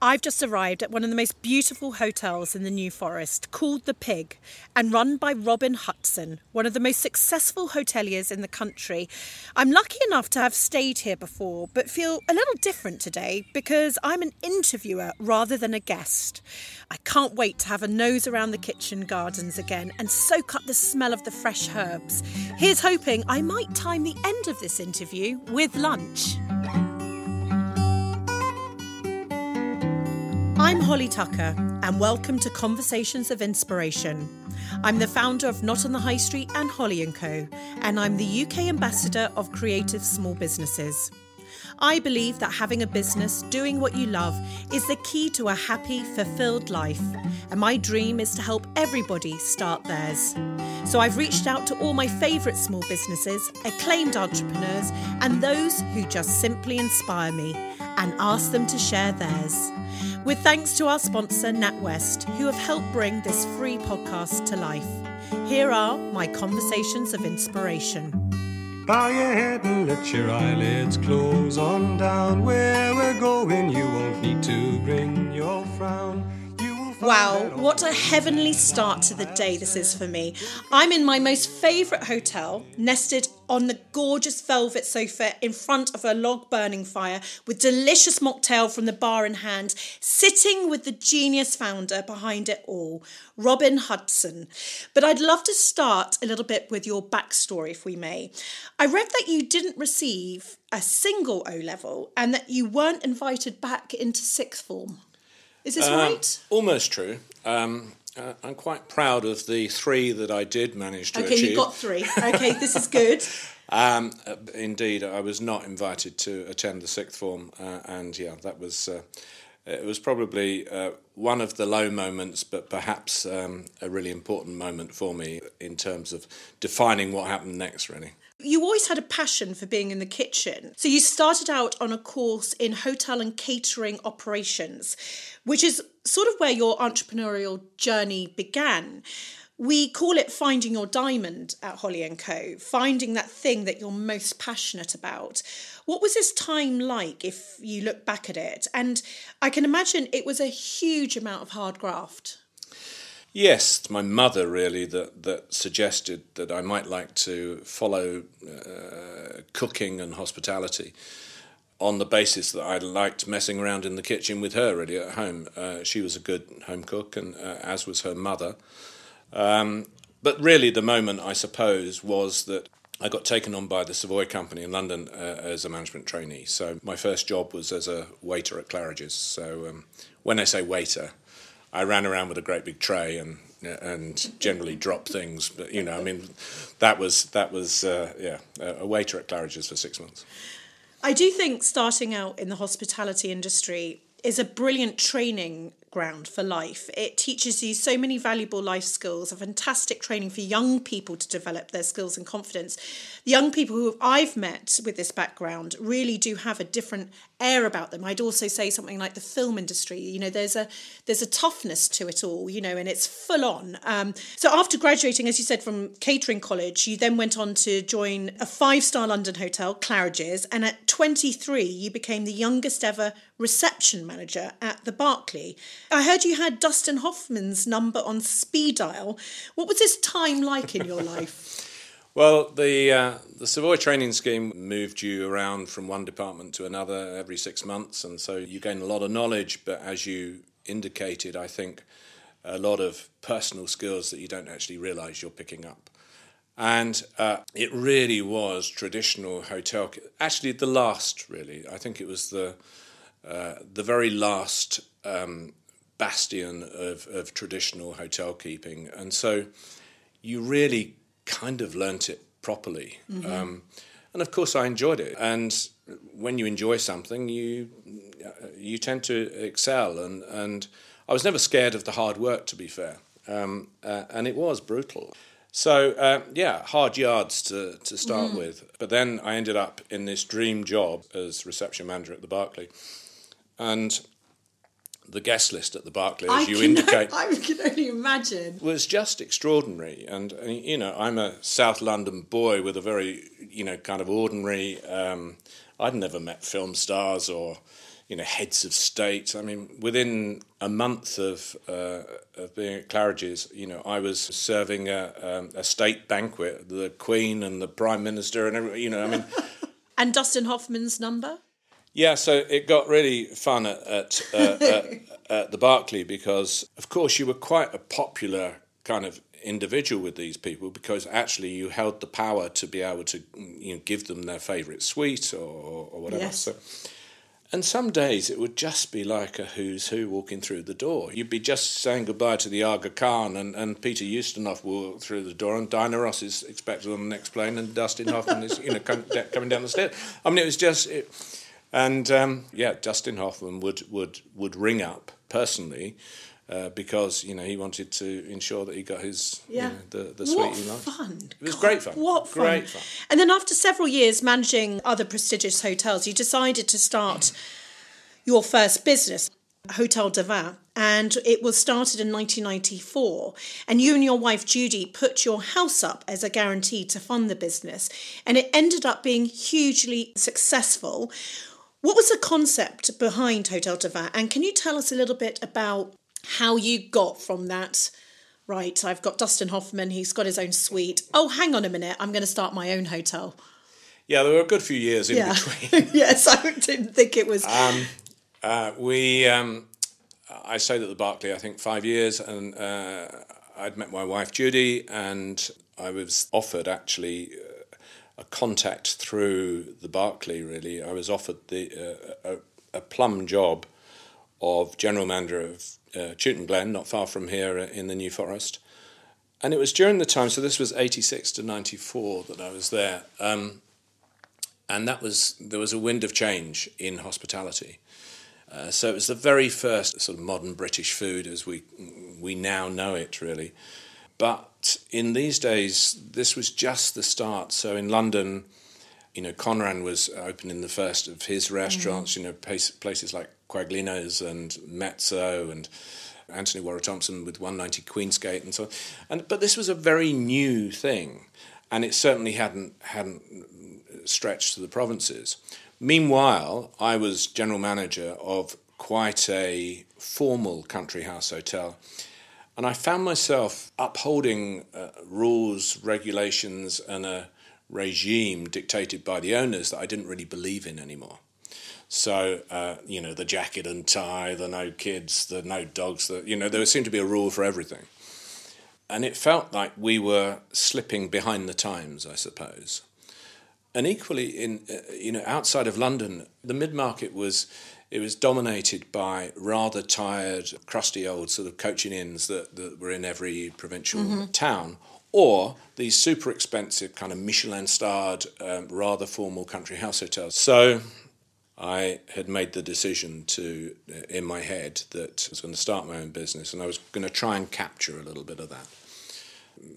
I've just arrived at one of the most beautiful hotels in the New Forest called The Pig and run by Robin Hudson, one of the most successful hoteliers in the country. I'm lucky enough to have stayed here before, but feel a little different today because I'm an interviewer rather than a guest. I can't wait to have a nose around the kitchen gardens again and soak up the smell of the fresh herbs. Here's hoping I might time the end of this interview with lunch. I'm Holly Tucker, and welcome to Conversations of Inspiration. I'm the founder of Not on the High Street and Holly & Co, and I'm the UK ambassador of creative small businesses. I believe that having a business, doing what you love, is the key to a happy, fulfilled life. And my dream is to help everybody start theirs. So I've reached out to all my favourite small businesses, acclaimed entrepreneurs, and those who just simply inspire me, and asked them to share theirs. With thanks to our sponsor, NatWest, who have helped bring this free podcast to life. Here are my conversations of inspiration. Bow your head and let your eyelids close on down. Where we're going, you won't need to bring your frown. Wow, what a heavenly start to the day this is for me. I'm in my most favourite hotel, nested on the gorgeous velvet sofa in front of a log burning fire with delicious mocktail from the bar in hand, sitting with the genius founder behind it all, Robin Hudson. But I'd love to start a little bit with your backstory, if we may. I read that you didn't receive a single O level and that you weren't invited back into sixth form. Is this um, right? Almost true. Um, uh, I'm quite proud of the three that I did manage to okay, achieve. Okay, you got three. Okay, this is good. Um, uh, indeed, I was not invited to attend the sixth form, uh, and yeah, that was uh, it was probably uh, one of the low moments, but perhaps um, a really important moment for me in terms of defining what happened next. Really. You always had a passion for being in the kitchen. So you started out on a course in hotel and catering operations, which is sort of where your entrepreneurial journey began. We call it finding your diamond at Holly and Co, finding that thing that you're most passionate about. What was this time like if you look back at it? And I can imagine it was a huge amount of hard graft. Yes, my mother really that that suggested that I might like to follow uh, cooking and hospitality on the basis that I liked messing around in the kitchen with her really at home. Uh, she was a good home cook, and uh, as was her mother. Um, but really, the moment I suppose was that I got taken on by the Savoy Company in London uh, as a management trainee. So my first job was as a waiter at Claridge's. So um, when I say waiter, I ran around with a great big tray and and generally drop things. But you know, I mean, that was that was uh, yeah, a waiter at Claridge's for six months. I do think starting out in the hospitality industry is a brilliant training ground for life. It teaches you so many valuable life skills, a fantastic training for young people to develop their skills and confidence. The young people who I've met with this background really do have a different air about them. I'd also say something like the film industry. You know, there's a there's a toughness to it all. You know, and it's full on. Um, so after graduating, as you said, from catering college, you then went on to join a five star London hotel, Claridge's, and at 23, you became the youngest ever reception manager at the Berkeley. I heard you had Dustin Hoffman's number on speed dial. What was this time like in your life? Well, the uh, the Savoy training scheme moved you around from one department to another every six months, and so you gain a lot of knowledge. But as you indicated, I think a lot of personal skills that you don't actually realise you're picking up. And uh, it really was traditional hotel. Actually, the last really. I think it was the uh, the very last um, bastion of, of traditional hotel keeping. And so you really kind of learnt it properly. Mm-hmm. Um, and of course, I enjoyed it. And when you enjoy something, you you tend to excel. And, and I was never scared of the hard work, to be fair. Um, uh, and it was brutal. So uh, yeah, hard yards to to start mm. with. But then I ended up in this dream job as reception manager at the Berkeley, and the guest list at the Berkeley's, I you indicate, I can only imagine, was just extraordinary. And you know, I'm a South London boy with a very you know kind of ordinary. Um, I'd never met film stars or you know, heads of state. I mean, within a month of uh, of being at Claridge's, you know, I was serving a, um, a state banquet, the Queen and the Prime Minister, and every, you know, I mean. and Dustin Hoffman's number. Yeah, so it got really fun at at, uh, at at the Berkeley because, of course, you were quite a popular kind of individual with these people because actually you held the power to be able to you know give them their favorite sweet or, or whatever. Yes. So, and some days it would just be like a who's who walking through the door. You'd be just saying goodbye to the Aga Khan and, and Peter Ustinov walk through the door and Diana Ross is expected on the next plane and Dustin Hoffman is you know come, coming down the stairs. I mean it was just it, and um, yeah Dustin Hoffman would would would ring up personally uh, because you know he wanted to ensure that he got his Yeah. you know, the the sweet what he liked. fun! It was God, great fun. What fun! Great fun. And then after several years managing other prestigious hotels, you decided to start your first business, Hotel du Vin, and it was started in 1994. And you and your wife Judy put your house up as a guarantee to fund the business, and it ended up being hugely successful. What was the concept behind Hotel du Vin? And can you tell us a little bit about how you got from that? Right, I've got Dustin Hoffman, he's got his own suite. Oh, hang on a minute, I'm going to start my own hotel. Yeah, there were a good few years in Yeah. between. yes, I didn't think it was. Uh, we, um, I stayed at the Berkeley, I think, five years, and uh, I'd met my wife Judy, and I was offered actually a contact through the Berkeley. Really, I was offered the uh, a, a plum job of general manager of uh, Chewton Glen, not far from here uh, in the New Forest. And it was during the time, so this was 86 to 94 that I was there. Um, and that was, there was a wind of change in hospitality. Uh, so it was the very first sort of modern British food as we we now know it, really. But in these days, this was just the start. So in London, you know, Conran was uh, opening the first of his mm-hmm. restaurants. You know, place, places like Quaglino's and Mezzo and Antony Worrall Thompson with 190 Queensgate and so on. And but this was a very new thing, and it certainly hadn't hadn't stretched to the provinces. Meanwhile, I was general manager of quite a formal country house hotel, and I found myself upholding uh, rules, regulations, and a regime dictated by the owners that I didn't really believe in anymore. So, uh, you know, the jacket and tie, the no kids, the no dogs, the, you know, there seemed to be a rule for everything. And it felt like we were slipping behind the times, I suppose. And equally, in uh, you know, outside of London, the mid market was it was dominated by rather tired, crusty old sort of coaching inns that, that were in every provincial town, or these super expensive kind of Michelin starred, um, rather formal country house hotels. So I had made the decision to, uh, in my head, that I was going to start my own business and I was going to try and capture a little bit of that.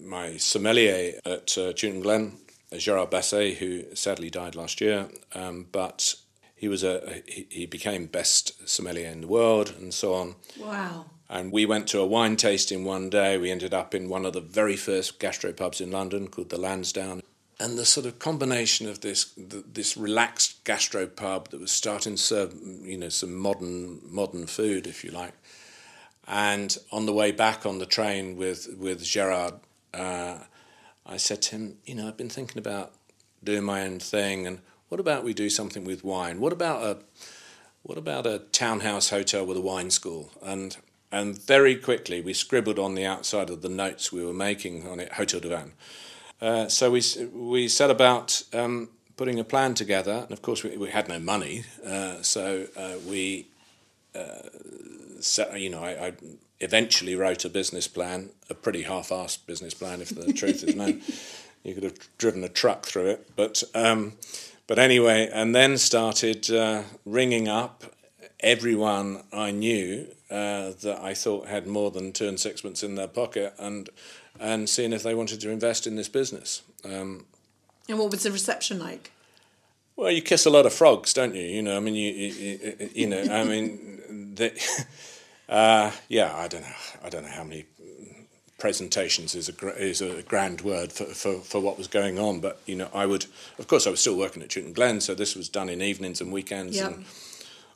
My sommelier at uh, Glen, Gerard Basset, who sadly died last year, um, but he was a he, he became best sommelier in the world and so on. wow. And we went to a wine tasting one day. We ended up in one of the very first gastropubs in London called the Lansdowne. And the sort of combination of this th this relaxed gastropub that was starting to serve, you know, some modern modern food, if you like. And on the way back on the train with with Gerard, uh, I said to him, you know, I've been thinking about doing my own thing, and what about we do something with wine? What about a what about a townhouse hotel with a wine school? And and very quickly we scribbled on the outside of the notes we were making on it, Hotel du Vin. Uh, so we we set about um, putting a plan together, and of course we, we had no money, uh, so uh, we uh, set, you know I, I eventually wrote a business plan, a pretty half-assed business plan, if the truth is known. You could have driven a truck through it, but um, but anyway, and then started uh, ringing up everyone I knew uh, that I thought had more than two and sixpence in their pocket, and and seeing if they wanted to invest in this business. Um, And what was the reception like? well, you kiss a lot of frogs, don't you? You know, I mean, you you, you, you know, I mean, the, uh, yeah, I don't know, I don't know how many presentations is a is a grand word for, for, for what was going on, but you know, I would, of course, I was still working at Chewton Glen, so this was done in evenings and weekends Yeah. and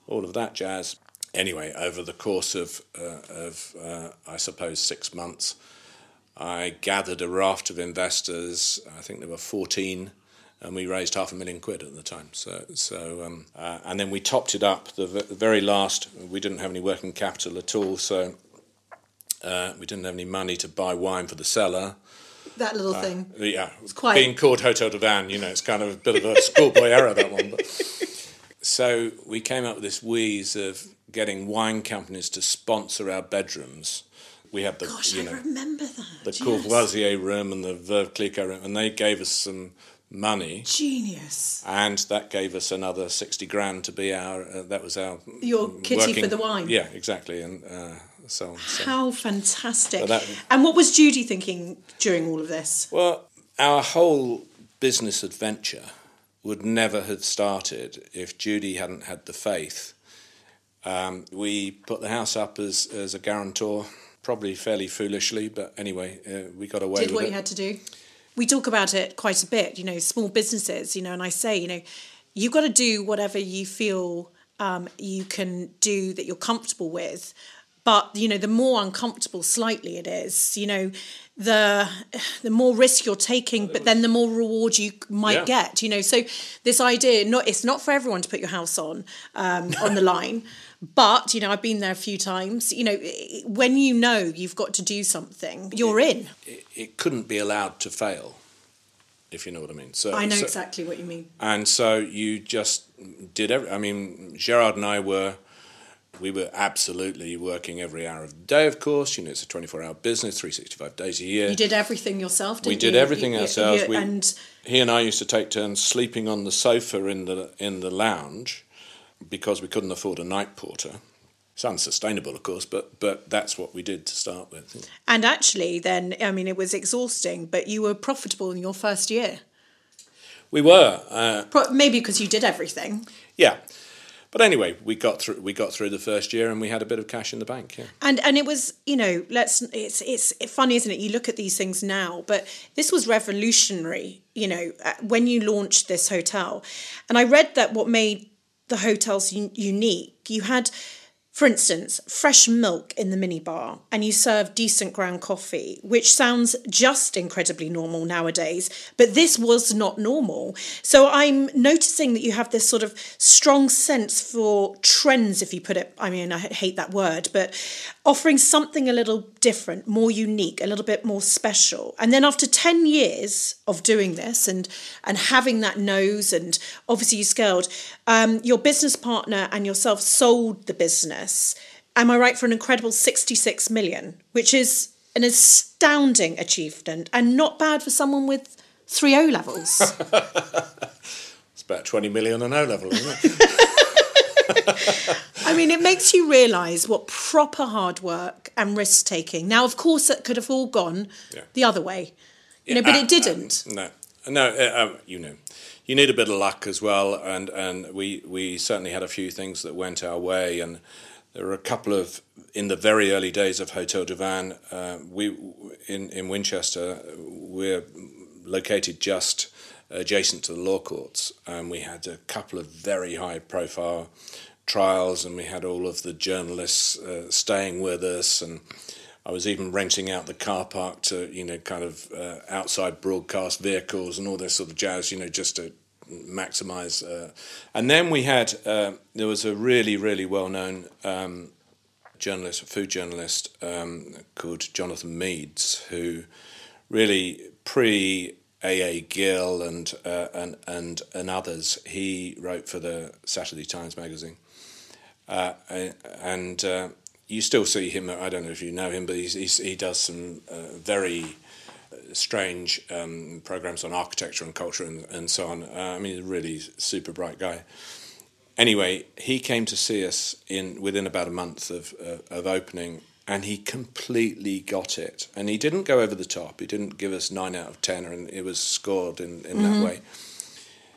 all of that jazz. Anyway, over the course of, uh, of uh, I suppose, six months, I gathered a raft of investors. I think there were 14, and we raised half a million quid at the time. So, so um, uh, and then we topped it up. The, v- the very last, we didn't have any working capital at all, so uh, we didn't have any money to buy wine for the cellar. That little thing. Yeah, quite- being called Hotel du Vin, you know, it's kind of a bit of a schoolboy error that one. But so we came up with this wheeze of getting wine companies to sponsor our bedrooms. We had the Gosh, you I know remember that. the yes. Courvoisier room and the Veuve Clicquot room, and they gave us some money, Genius. and that gave us another sixty grand to be our. Uh, that was our Your kitty for the wine. Yeah, exactly, and uh, so on. So. How fantastic. That- and what was Judy thinking during all of this? Well, our whole business adventure would never have started if Judy hadn't had the faith. Um, we put the house up as, as a guarantor, probably fairly foolishly, but anyway, uh, we got away Did with what it. you had to do? We talk about it quite a bit, you know, small businesses, you know, and I say, you know, you've got to do whatever you feel um, you can do that you're comfortable with. But, you know, the more uncomfortable slightly it is, you know, the the more risk you're taking, but then the more reward you might Yeah. get. You know, so this idea, not it's not for everyone to put your house on um, on the line, but you know, I've been there a few times. You know, when you know you've got to do something, you're in. it, it couldn't be allowed to fail, if you know what I mean. So I know so- exactly what you mean. and so you just did every. I mean, Gerard and I were, we were absolutely working every hour of the day. Of course, you know, it's a twenty-four hour business, three sixty-five days a year. You did everything yourself, didn't we you? did everything You- you- ourselves. you- we, and he and I used to take turns sleeping on the sofa in the in the lounge because we couldn't afford a night porter. It's unsustainable, of course, but but that's what we did to start with. and actually, then I mean, it was exhausting, but you were profitable in your first year. We were, uh, Pro- Maybe because you did everything. yeah. But anyway, we got through. We got through the first year, and we had a bit of cash in the bank. Yeah. and and it was you know let's it's it's funny isn't it you look at these things now but this was revolutionary you know uh, when you launched this hotel and i read that what made the hotels un- unique you had for instance fresh milk in the minibar and you serve decent ground coffee which sounds just incredibly normal nowadays but this was not normal. So i'm noticing that you have this sort of strong sense for trends if you put it i mean i hate that word but offering something a little different more unique a little bit more special. And then after 10 years of doing this and and having that nose and obviously you scaled um, your business partner and yourself sold the business am i right for an incredible 66 million which is an astounding achievement and not bad for someone with three o levels It's about twenty million on O level, isn't it? I mean, it makes you realise what proper hard work and risk taking. Now, of course, it could have all gone Yeah. the other way, you know, but Uh, it didn't. No, no. Uh, um, you know, you need a bit of luck as well, and and we we certainly had a few things that went our way, and there were a couple of in the very early days of Hotel du Uh, we in in Winchester, we're located just adjacent to the law courts, and we had a couple of very high profile trials, and we had all of the journalists uh, staying with us, and I was even renting out the car park to you know kind of uh, outside broadcast vehicles and all this sort of jazz, you know, just to maximise. Uh, and then we had uh, there was a really really well known. Um, journalist, food journalist um, called Jonathan Meades, who really pre AA Gill and uh, and and and others, he wrote for the Saturday Times magazine, uh, and uh, you still see him. I don't know if you know him, but he's, he's, he does some uh, very strange um, programs on architecture and culture and, and so on. Uh, I mean, he's a really super bright guy anyway, he came to see us in within about a month of uh, of opening, and he completely got it. And he didn't go over the top. He didn't give us nine out of ten, and it was scored in in that way.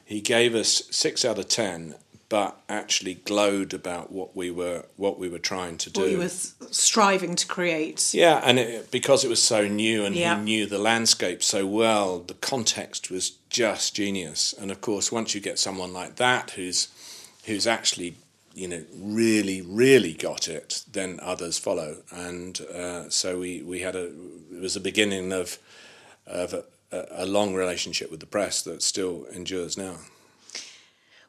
He gave us six out of ten, but actually glowed about what we were what we were trying to do. What you were striving to create. Yeah, and it, because it was so new and Yeah. he knew the landscape so well, the context was just genius. And of course, once you get someone like that who's who's actually you know really really got it, then others follow, and uh, so we we had a it was a beginning of of a, a long relationship with the press that still endures now.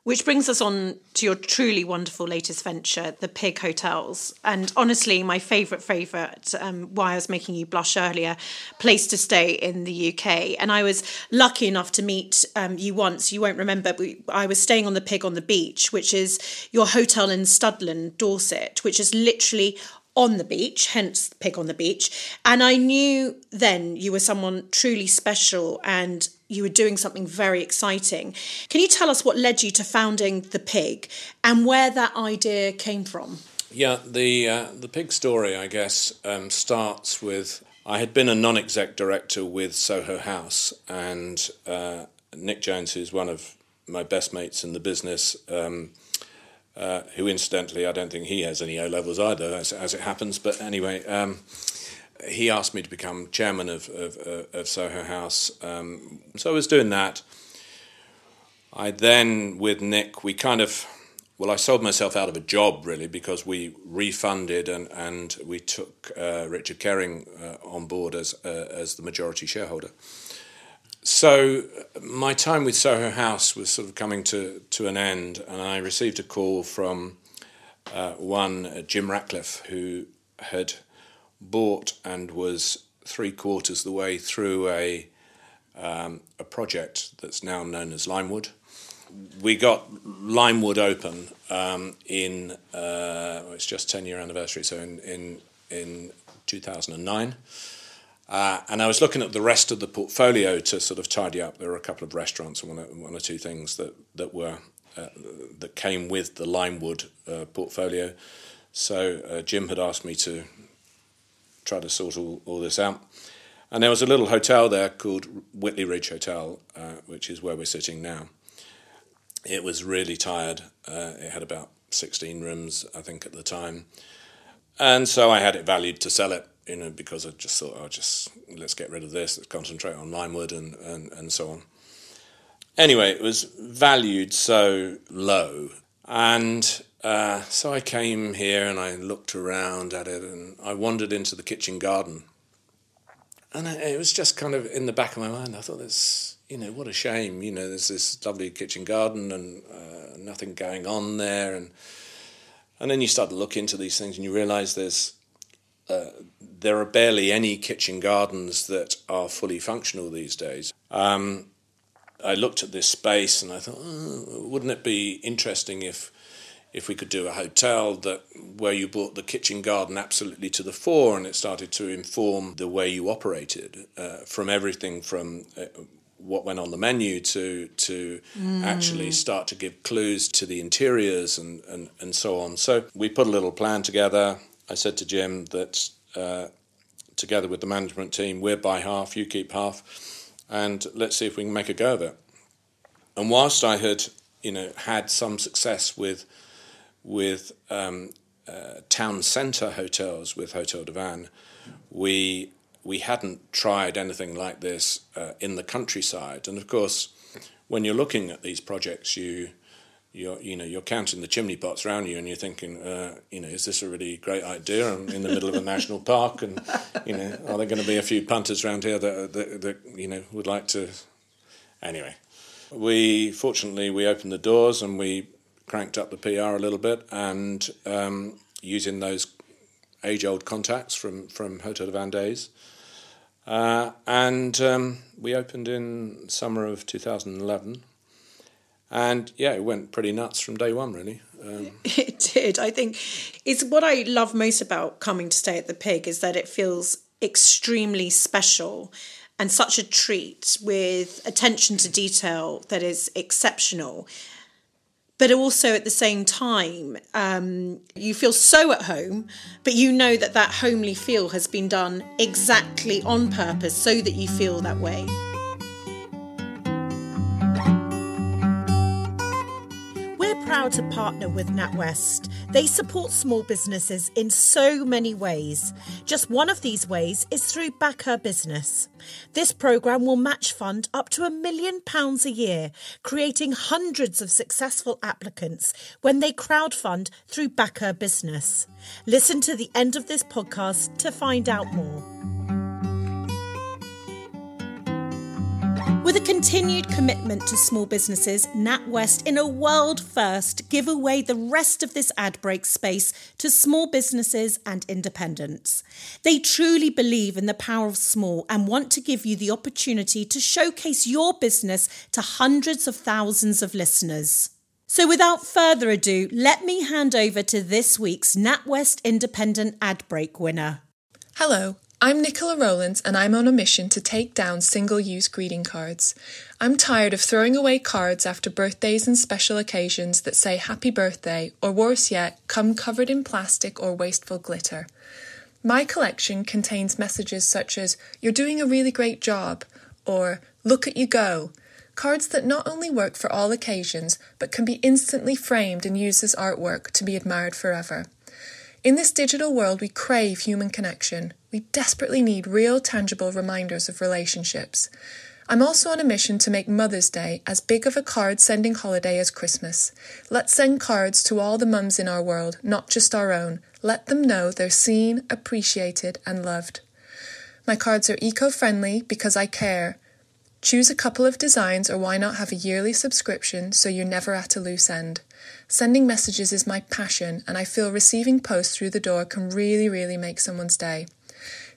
Which brings us on to your truly wonderful latest venture, the Pig Hotels. And honestly, my favourite, favourite, um, why I was making you blush earlier, place to stay in the UK. And I was lucky enough to meet um, you once. You won't remember, but I was staying on the Pig on the Beach, which is your hotel in Studland, Dorset, which is literally on the beach, hence Pig on the Beach. And I knew then you were someone truly special and you were doing something very exciting. Can you tell us what led you to founding the Pig and where that idea came from? Yeah, the uh, the Pig story, I guess, um, starts with I had been a non-exec director with Soho House, and uh, Nick Jones, who's one of my best mates in the business. Um, uh, who incidentally I don't think he has any O levels either, as, as it happens. But anyway, um, he asked me to become chairman of, of, of Soho House. Um, so I was doing that. I then, with Nick, we kind of, well, I sold myself out of a job really because we refunded and, and we took uh, Richard Caring uh, on board as, uh, as the majority shareholder. So my time with Soho House was sort of coming to, to an end, and I received a call from uh, one, uh, Jim Ratcliffe, who had bought and was three quarters the way through a um, a project that's now known as Limewood. We got Limewood open um, in uh, it's just ten year anniversary, so in in in two thousand and nine. Uh, and I was looking at the rest of the portfolio to sort of tidy up. There were a couple of restaurants and one or, one or two things that that were uh, that came with the Limewood uh, portfolio. So uh, Jim had asked me to try to sort all, all this out. And there was a little hotel there called Whitley Ridge Hotel, uh, which is where we're sitting now. It was really tired. Uh, it had about 16 rooms, I think, at the time. And so I had it valued to sell it, you know, because I just thought, oh, just let's get rid of this, let's concentrate on Limewood and, and, and so on. Anyway, it was valued so low. And uh, so I came here and I looked around at it and I wandered into the kitchen garden. And it was just kind of in the back of my mind. I thought, "This, you know, what a shame. You know, there's this lovely kitchen garden and uh, nothing going on there. And and then you start to look into these things and you realise there's uh, there are barely any kitchen gardens that are fully functional these days. Um, I looked at this space and I thought, oh, wouldn't it be interesting if if we could do a hotel that where you brought the kitchen garden absolutely to the fore and it started to inform the way you operated uh, from everything from uh, what went on the menu to to mm. actually start to give clues to the interiors and, and, and so on. So we put a little plan together. I said to Jim that uh, together with the management team, we're by half, you keep half, and let's see if we can make a go of it. And whilst I had you know had some success with with um, uh, town centre hotels with Hotel de we we hadn't tried anything like this uh, in the countryside. And of course, when you're looking at these projects, you you're you know you're counting the chimney pots around you, and you're thinking, uh, you know, is this a really great idea? I'm in the middle of a national park, and you know, are there going to be a few punters around here that, that that you know would like to? Anyway, we fortunately we opened the doors and we cranked up the PR a little bit and um, using those age old contacts from, from Hotel de days. Uh, and um, we opened in summer of 2011. And yeah, it went pretty nuts from day one, really. Um, it did. I think it's what I love most about coming to stay at the Pig is that it feels extremely special and such a treat with attention to detail that is exceptional but also at the same time um, you feel so at home but you know that that homely feel has been done exactly on purpose so that you feel that way proud to partner with NatWest. They support small businesses in so many ways. Just one of these ways is through Back Her Business. This programme will match fund up to a million pounds a year, creating hundreds of successful applicants when they crowdfund through Back Her Business. Listen to the end of this podcast to find out more. With a continued commitment to small businesses, NatWest, in a world first, give away the rest of this ad break space to small businesses and independents. They truly believe in the power of small and want to give you the opportunity to showcase your business to hundreds of thousands of listeners. So, without further ado, let me hand over to this week's NatWest Independent Ad Break winner. Hello, I'm Nicola Rowlands and I'm on a mission to take down single use greeting cards. I'm tired of throwing away cards after birthdays and special occasions that say happy birthday, or worse yet, come covered in plastic or wasteful glitter. My collection contains messages such as, You're doing a really great job, or Look at you go. Cards that not only work for all occasions, but can be instantly framed and used as artwork to be admired forever. In this digital world, we crave human connection. We desperately need real, tangible reminders of relationships. I'm also on a mission to make Mother's Day as big of a card sending holiday as Christmas. Let's send cards to all the mums in our world, not just our own. Let them know they're seen, appreciated, and loved. My cards are eco friendly because I care. Choose a couple of designs, or why not have a yearly subscription so you're never at a loose end? Sending messages is my passion, and I feel receiving posts through the door can really, really make someone's day.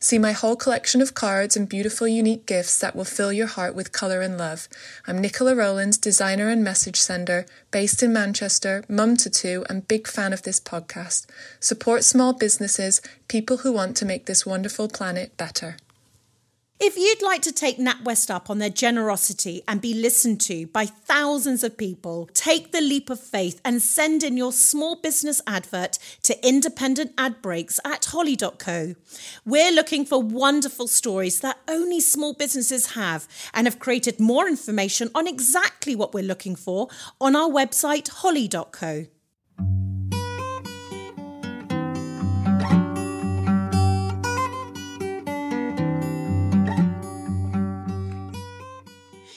See my whole collection of cards and beautiful, unique gifts that will fill your heart with colour and love. I'm Nicola Rowlands, designer and message sender, based in Manchester, mum to two, and big fan of this podcast. Support small businesses, people who want to make this wonderful planet better. If you'd like to take NatWest up on their generosity and be listened to by thousands of people, take the leap of faith and send in your small business advert to independent ad breaks at holly.co. We're looking for wonderful stories that only small businesses have and have created more information on exactly what we're looking for on our website holly.co.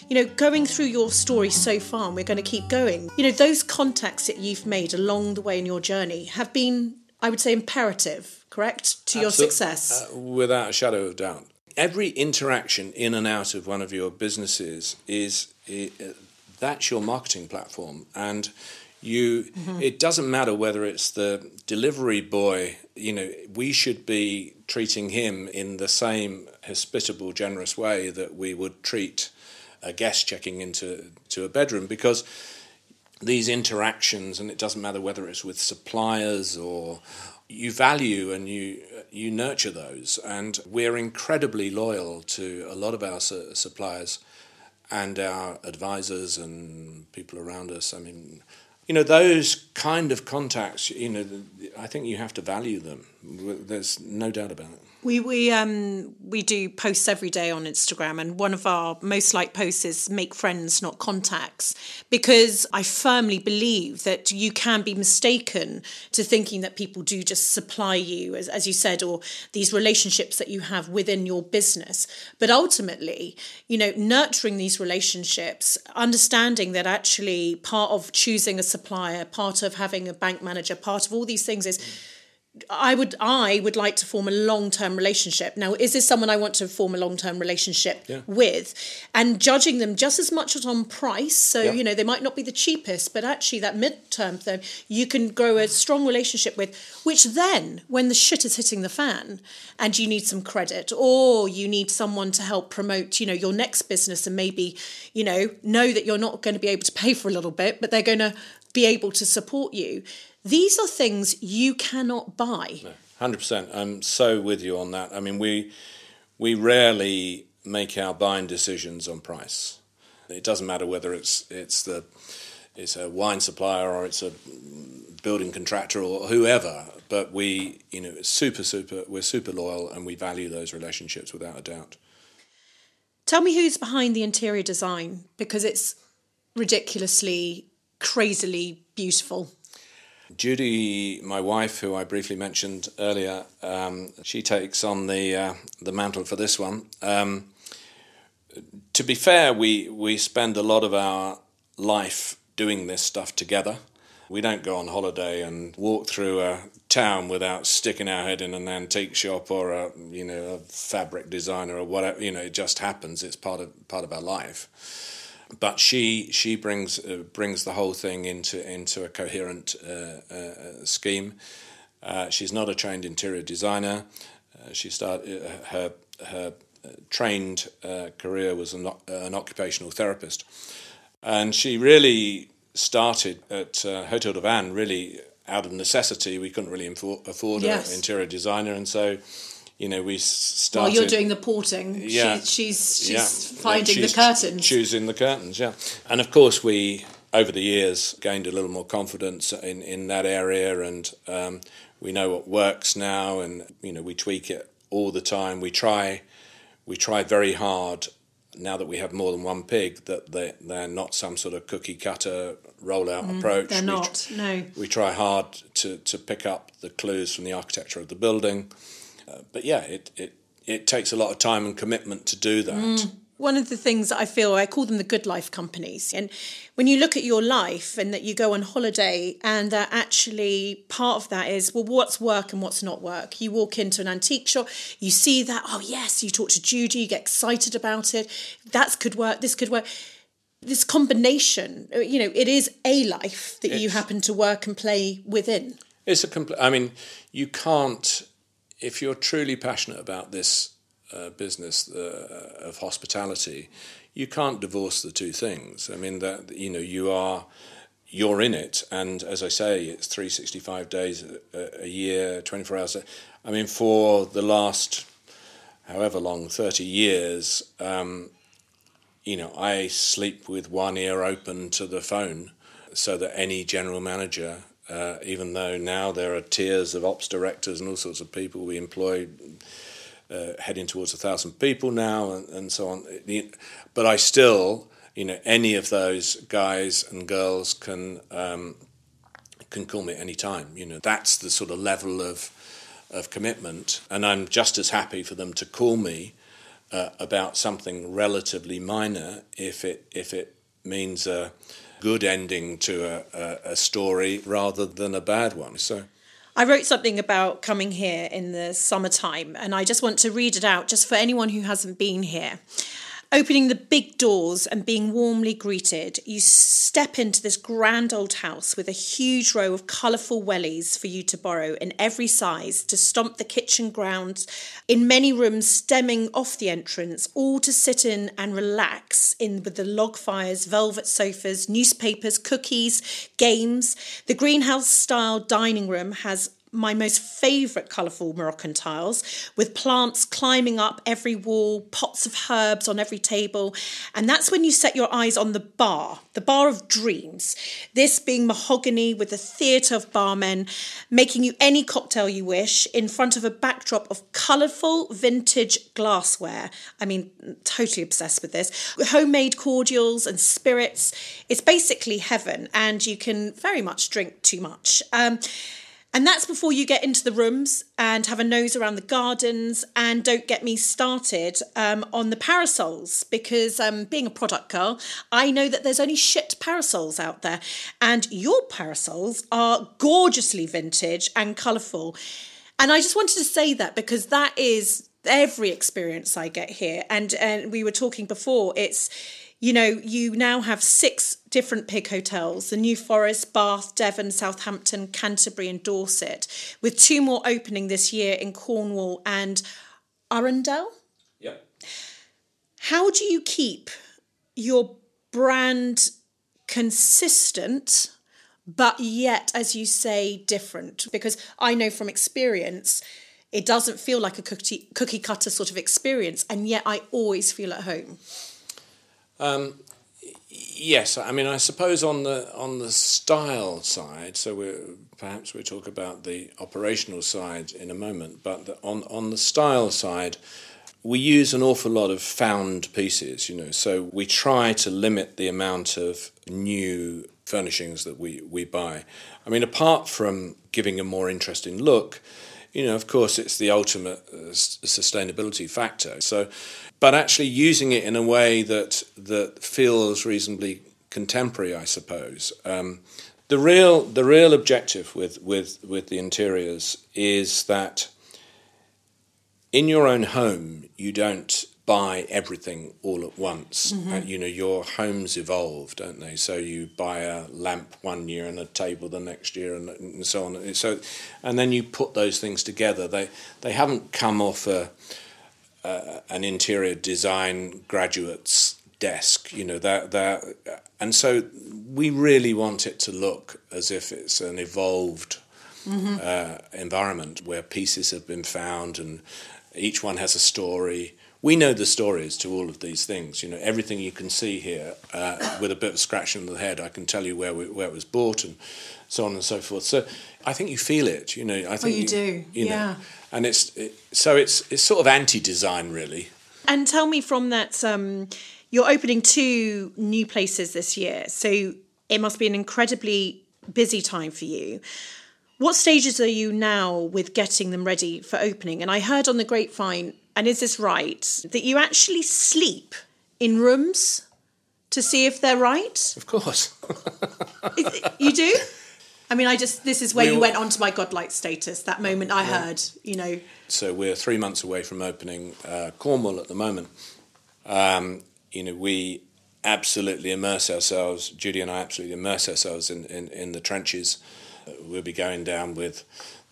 you know, going through your story so far, and we're going to keep going, you know, those contacts that you've made along the way in your journey have been, I would say, imperative, correct, to your success? Uh, without a shadow of doubt. Every interaction in and out of one of your businesses is, is that's your marketing platform. And you mm-hmm. it doesn't matter whether it's the delivery boy you know we should be treating him in the same hospitable generous way that we would treat a guest checking into to a bedroom because these interactions, and it doesn't matter whether it's with suppliers or you value and you you nurture those, and we're incredibly loyal to a lot of our su- suppliers and our advisors and people around us. I mean, you know, those kind of contacts. You know, I think you have to value them. There's no doubt about it. We we um we do posts every day on Instagram, and one of our most liked posts is "Make friends, not contacts," because I firmly believe that you can be mistaken to thinking that people do just supply you, as as you said, or these relationships that you have within your business. But ultimately, you know, nurturing these relationships, understanding that actually part of choosing a supplier, part of having a bank manager, part of all these things is. Mm I would I would like to form a long term relationship. Now, is this someone I want to form a long term relationship yeah. with? And judging them just as much as on price. So, yeah. you know, they might not be the cheapest, but actually that mid term thing you can grow a strong relationship with, which then when the shit is hitting the fan and you need some credit or you need someone to help promote, you know, your next business and maybe, you know, know that you're not going to be able to pay for a little bit, but they're going to be able to support you these are things you cannot buy. Hundred percent. I'm so with you on that. I mean, we we rarely make our buying decisions on price. It doesn't matter whether it's it's the it's a wine supplier or it's a building contractor or whoever. But we, you know, super super. We're super loyal and we value those relationships without a doubt. Tell me who's behind the interior design because it's ridiculously, crazily beautiful. Judy, my wife, who I briefly mentioned earlier, um, she takes on the uh, the mantle for this one. Um, to be fair, we we spend a lot of our life doing this stuff together. We don't go on holiday and walk through a town without sticking our head in an antique shop or a you know a fabric designer or whatever. You know, it just happens. It's part of part of our life but she she brings uh, brings the whole thing into into a coherent uh, uh, scheme. Uh, she's not a trained interior designer. Uh, she started uh, her her trained career was an, an, occupational therapist, and she really started at Hotel du Vin really out of necessity. We couldn't really afford yes. an interior designer, and so you know, we started. While you're doing the porting, yeah, she, she's she's yeah. finding yeah, she's the curtains, choosing the curtains, yeah. And of course, we over the years gained a little more confidence in in that area, and um, we know what works now, and you know, we tweak it all the time. We try, we try very hard. Now that we have more than one pig, that they they're not some sort of cookie cutter rollout mm, approach. They're we not. Tr- no. We try hard to to pick up the clues from the architecture of the building uh, but yeah, it, it, it takes a lot of time and commitment to do that. Mm. One of the things that I feel, I call them the good life companies. And when you look at your life and that you go on holiday, and that actually part of that is, well, what's work and what's not work? You walk into an antique shop, you see that, oh, yes, you talk to Judy, you get excited about it. That could work, this could work this combination uh, you know it is a life that it's, you happen to work and play within it's a complete i mean you can't if you're truly passionate about this uh, business uh, of hospitality, you can't divorce the two things. I mean that you know you are you're in it, and as I say, it's 365 days a, a year, 24 hours. I mean, for the last however long, 30 years, um, you know, I sleep with one ear open to the phone so that any general manager uh, even though now there are tiers of ops directors and all sorts of people we employ uh, heading towards a thousand people now and, and so on. But I still, you know, any of those guys and girls can um, can call me at any time. You know, that's the sort of level of of commitment, and I'm just as happy for them to call me uh, about something relatively minor if it if it means a good ending to a, a, a story rather than a bad one. So. I wrote something about coming here in the summertime, and I just want to read it out just for anyone who hasn't been here. Opening the big doors and being warmly greeted, you step into this grand old house with a huge row of colourful wellies for you to borrow in every size to stomp the kitchen grounds, in many rooms stemming off the entrance, all to sit in and relax in with the log fires, velvet sofas, newspapers, cookies, games. The greenhouse style dining room has my most favourite colourful Moroccan tiles with plants climbing up every wall, pots of herbs on every table. And that's when you set your eyes on the bar, the bar of dreams. This being mahogany with a theatre of barmen, making you any cocktail you wish in front of a backdrop of colourful vintage glassware. I mean, totally obsessed with this. Homemade cordials and spirits. It's basically heaven, and you can very much drink too much. Um, and that's before you get into the rooms and have a nose around the gardens. And don't get me started um, on the parasols, because um, being a product girl, I know that there's only shit parasols out there. And your parasols are gorgeously vintage and colourful. And I just wanted to say that because that is every experience I get here. And and we were talking before, it's you know, you now have six different pig hotels the New Forest, Bath, Devon, Southampton, Canterbury, and Dorset, with two more opening this year in Cornwall and Arundel. Yep. How do you keep your brand consistent? But yet, as you say, different. Because I know from experience, it doesn't feel like a cookie, cookie cutter sort of experience, and yet I always feel at home. Um, yes, I mean, I suppose on the on the style side, so we perhaps we talk about the operational side in a moment, but the, on on the style side, we use an awful lot of found pieces, you know. So we try to limit the amount of new furnishings that we, we buy. I mean, apart from giving a more interesting look, you know, of course, it's the ultimate uh, sustainability factor. So, but actually using it in a way that that feels reasonably contemporary, I suppose. Um, the real the real objective with, with, with the interiors is that in your own home you don't buy everything all at once. Mm-hmm. Uh, you know, your homes evolve, don't they? So you buy a lamp one year and a table the next year, and, and so on. So, and then you put those things together. They they haven't come off a, uh, an interior design graduate's desk. You know that that, and so we really want it to look as if it's an evolved. Mm-hmm. Uh, environment where pieces have been found and each one has a story we know the stories to all of these things. You know, everything you can see here, uh, with a bit of scratching on the head, I can tell you where we, where it was bought and so on and so forth. So I think you feel it. You know, I think oh, you, you, do. You yeah. And it's it, so it's it's sort of anti-design, really. And tell me from that, um, you're opening two new places this year, so it must be an incredibly busy time for you. What stages are you now with getting them ready for opening? And I heard on the grapevine and is this right, that you actually sleep in rooms to see if they're right? Of course. you do? I mean, I just, this is where we you went onto my godlike status, that moment I yeah. heard, you know. So we're three months away from opening uh, Cornwall at the moment. Um, you know, we absolutely immerse ourselves, Judy and I absolutely immerse ourselves in, in, in the trenches. Uh, we'll be going down with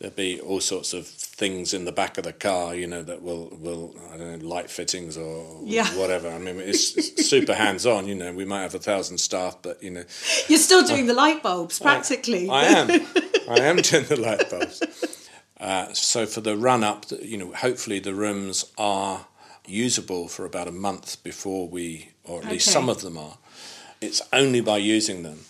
there'll be all sorts of things in the back of the car, you know, that will will I don't know light fittings or yeah. whatever. I mean, it's, it's super hands on. You know, we might have a thousand staff, but you know, you're still doing the light bulbs practically. I, I am. I am doing the light bulbs. Uh, so for the run up, you know, hopefully the rooms are usable for about a month before we, or at okay. least some of them are. It's only by using them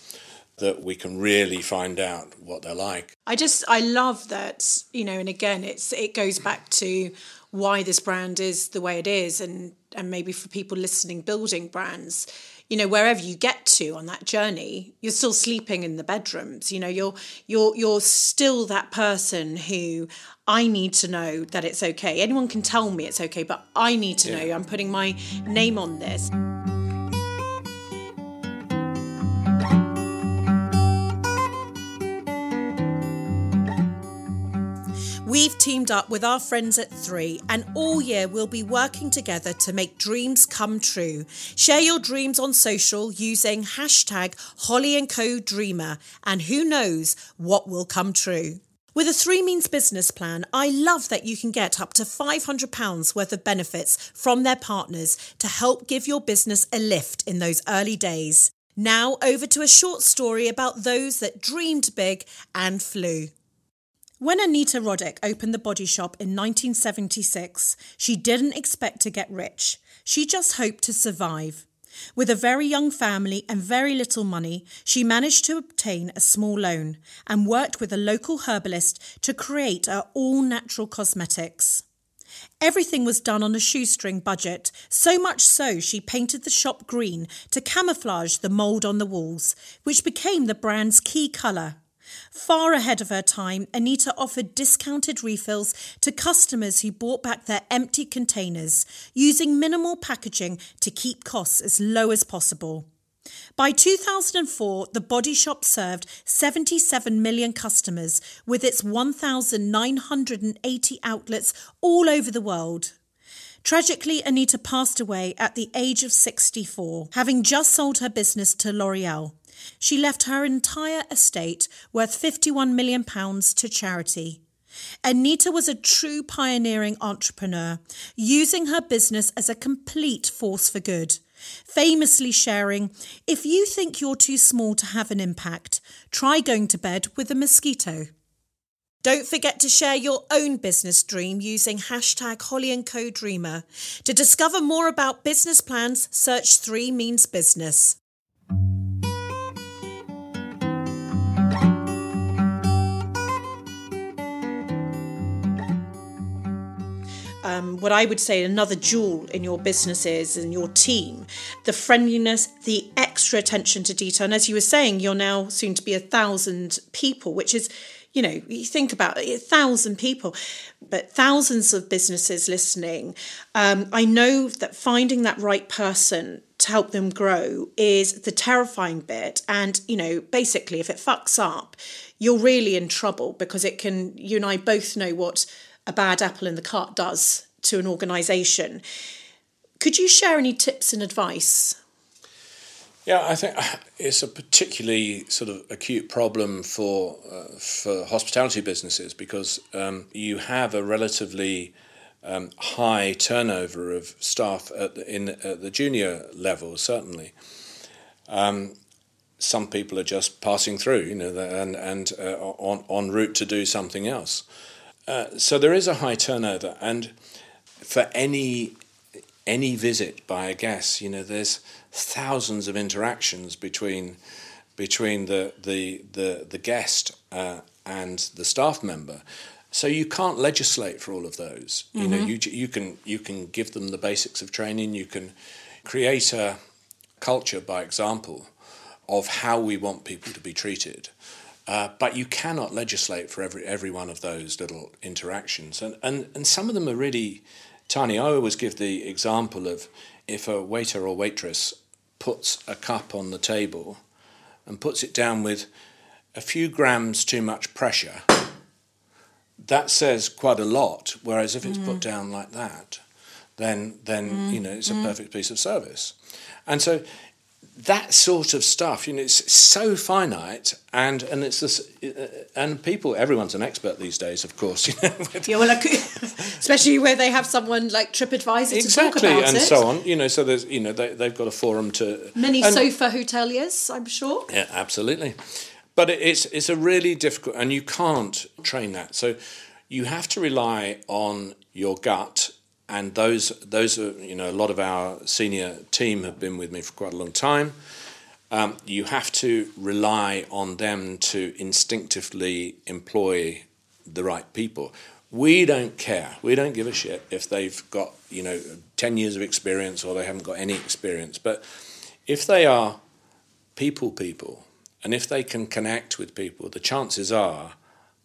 that we can really find out what they're like. I just I love that, you know, and again it's it goes back to why this brand is the way it is and and maybe for people listening building brands you know wherever you get to on that journey you're still sleeping in the bedrooms you know you're you're you're still that person who I need to know that it's okay anyone can tell me it's okay but I need to yeah. know I'm putting my name on this We've teamed up with our friends at Three, and all year we'll be working together to make dreams come true. Share your dreams on social using hashtag Holly and Co Dreamer, and who knows what will come true. With a three means business plan, I love that you can get up to £500 worth of benefits from their partners to help give your business a lift in those early days. Now, over to a short story about those that dreamed big and flew. When Anita Roddick opened the body shop in 1976, she didn't expect to get rich. She just hoped to survive. With a very young family and very little money, she managed to obtain a small loan and worked with a local herbalist to create her all natural cosmetics. Everything was done on a shoestring budget, so much so she painted the shop green to camouflage the mould on the walls, which became the brand's key colour. Far ahead of her time, Anita offered discounted refills to customers who bought back their empty containers, using minimal packaging to keep costs as low as possible. By 2004, the body shop served 77 million customers with its 1,980 outlets all over the world. Tragically, Anita passed away at the age of 64, having just sold her business to L'Oreal. She left her entire estate, worth £51 million, to charity. Anita was a true pioneering entrepreneur, using her business as a complete force for good. Famously sharing, if you think you're too small to have an impact, try going to bed with a mosquito. Don't forget to share your own business dream using hashtag Holly & Co Dreamer. To discover more about business plans, search 3 Means Business. Um, what I would say another jewel in your businesses and your team the friendliness, the extra attention to detail. And as you were saying, you're now soon to be a thousand people, which is you know, you think about it, a thousand people, but thousands of businesses listening. Um, I know that finding that right person to help them grow is the terrifying bit. And, you know, basically, if it fucks up, you're really in trouble because it can, you and I both know what a bad apple in the cart does to an organisation. Could you share any tips and advice? Yeah, I think it's a particularly sort of acute problem for uh, for hospitality businesses because um, you have a relatively um, high turnover of staff at the, in at the junior level. Certainly, um, some people are just passing through, you know, and and uh, on en route to do something else. Uh, so there is a high turnover, and for any any visit by a guest, you know, there's thousands of interactions between between the the the, the guest uh, and the staff member. So you can't legislate for all of those. Mm-hmm. You know, you you can you can give them the basics of training. You can create a culture by example of how we want people to be treated. Uh, but you cannot legislate for every every one of those little interactions, and and and some of them are really tiny. I always give the example of if a waiter or waitress puts a cup on the table and puts it down with a few grams too much pressure, that says quite a lot. Whereas if it's mm. put down like that, then then mm. you know it's a mm. perfect piece of service. And so that sort of stuff, you know, it's so finite, and and it's this, uh, and people, everyone's an expert these days, of course. You know, yeah, well, like, especially where they have someone like TripAdvisor exactly, to talk about and it, so on. You know, so there's, you know, they, they've got a forum to many and, sofa hoteliers, I'm sure. Yeah, absolutely, but it's it's a really difficult, and you can't train that. So you have to rely on your gut and those those are you know a lot of our senior team have been with me for quite a long time. Um, you have to rely on them to instinctively employ the right people. We don't care. We don't give a shit if they've got you know ten years of experience or they haven't got any experience. But if they are people people, and if they can connect with people, the chances are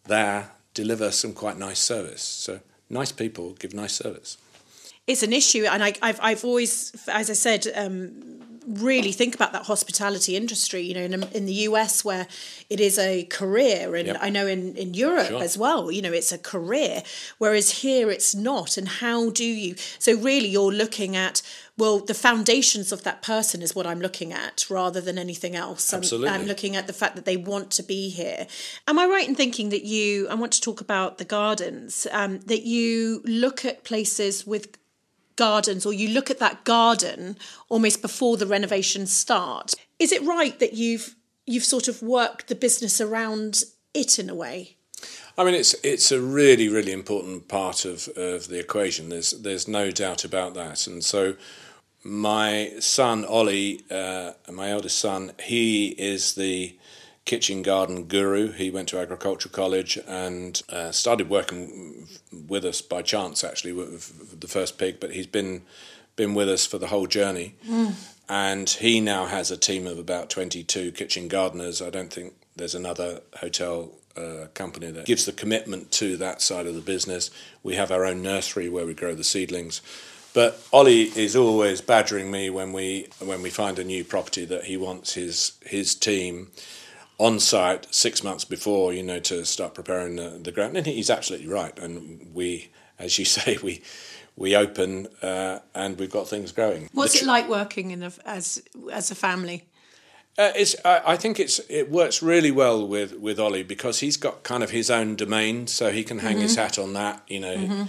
they deliver some quite nice service. So nice people give nice service it's an issue, and I, have I've always, as I said, um, really think about that hospitality industry. You know, in, in the US where it is a career, and yep. I know in in Europe sure. as well. You know, it's a career, whereas here it's not. And how do you? So really, you're looking at well, the foundations of that person is what I'm looking at rather than anything else. Absolutely. I'm, I'm, looking at the fact that they want to be here. Am I right in thinking that you, I want to talk about the gardens, um, that you look at places with gardens or you look at that garden almost before the renovations start. Is it right that you've you've sort of worked the business around it in a way? I mean, it's it's a really really important part of, of the equation. There's there's no doubt about that, and so my son Ollie, uh, my eldest son, he is the kitchen garden guru. He went to agricultural college and uh, started working with us by chance, actually, with the first pig. But he's been been with us for the whole journey, mm. and he now has a team of about twenty two kitchen gardeners. I don't think there's another hotel uh, company that gives the commitment to that side of the business. We have our own nursery where we grow the seedlings. But Ollie is always badgering me when we when we find a new property that he wants his his team on site six months before, you know, to start preparing the, the ground. And he's absolutely right. And we, as you say, we we open uh, and we've got things growing. What's tr- it like working in a, as as a family? Uh, it's, I, I think it's it works really well with, with Ollie because he's got kind of his own domain, so he can hang mm-hmm. his hat on that. You know, mm-hmm.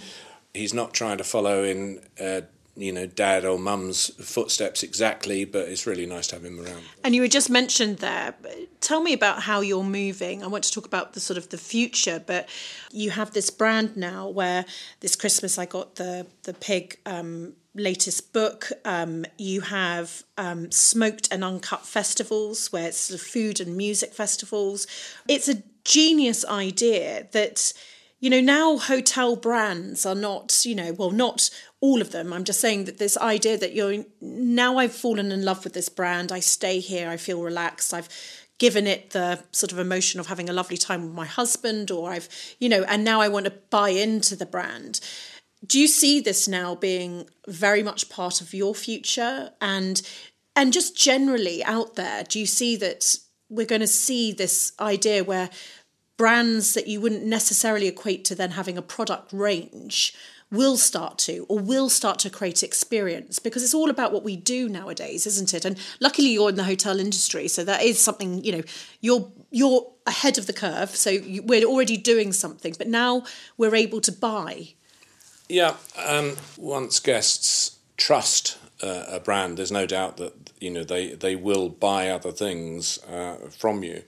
he's not trying to follow in uh, you know, dad or mum's footsteps exactly, but it's really nice to have him around. And you were just mentioned there. Tell me about how you're moving. I want to talk about the sort of the future, but you have this brand now where this Christmas I got the the pig um, latest book. Um, you have um, smoked and uncut festivals where it's sort of food and music festivals. It's a genius idea that you know, now hotel brands are not, you know, well, not all of them. I'm just saying that this idea that you're now I've fallen in love with this brand, I stay here, I feel relaxed, I've given it the sort of emotion of having a lovely time with my husband, or I've, you know, and now I want to buy into the brand. Do you see this now being very much part of your future and and just generally out there? Do you see that we're going to see this idea where brands that you wouldn't necessarily equate to then having a product range will start to or will start to create experience because it's all about what we do nowadays isn't it? And luckily you're in the hotel industry so that is something you know you're you're ahead of the curve so you, we're already doing something but now we're able to buy. Yeah um, once guests trust uh, a brand there's no doubt that you know they they will buy other things uh, from you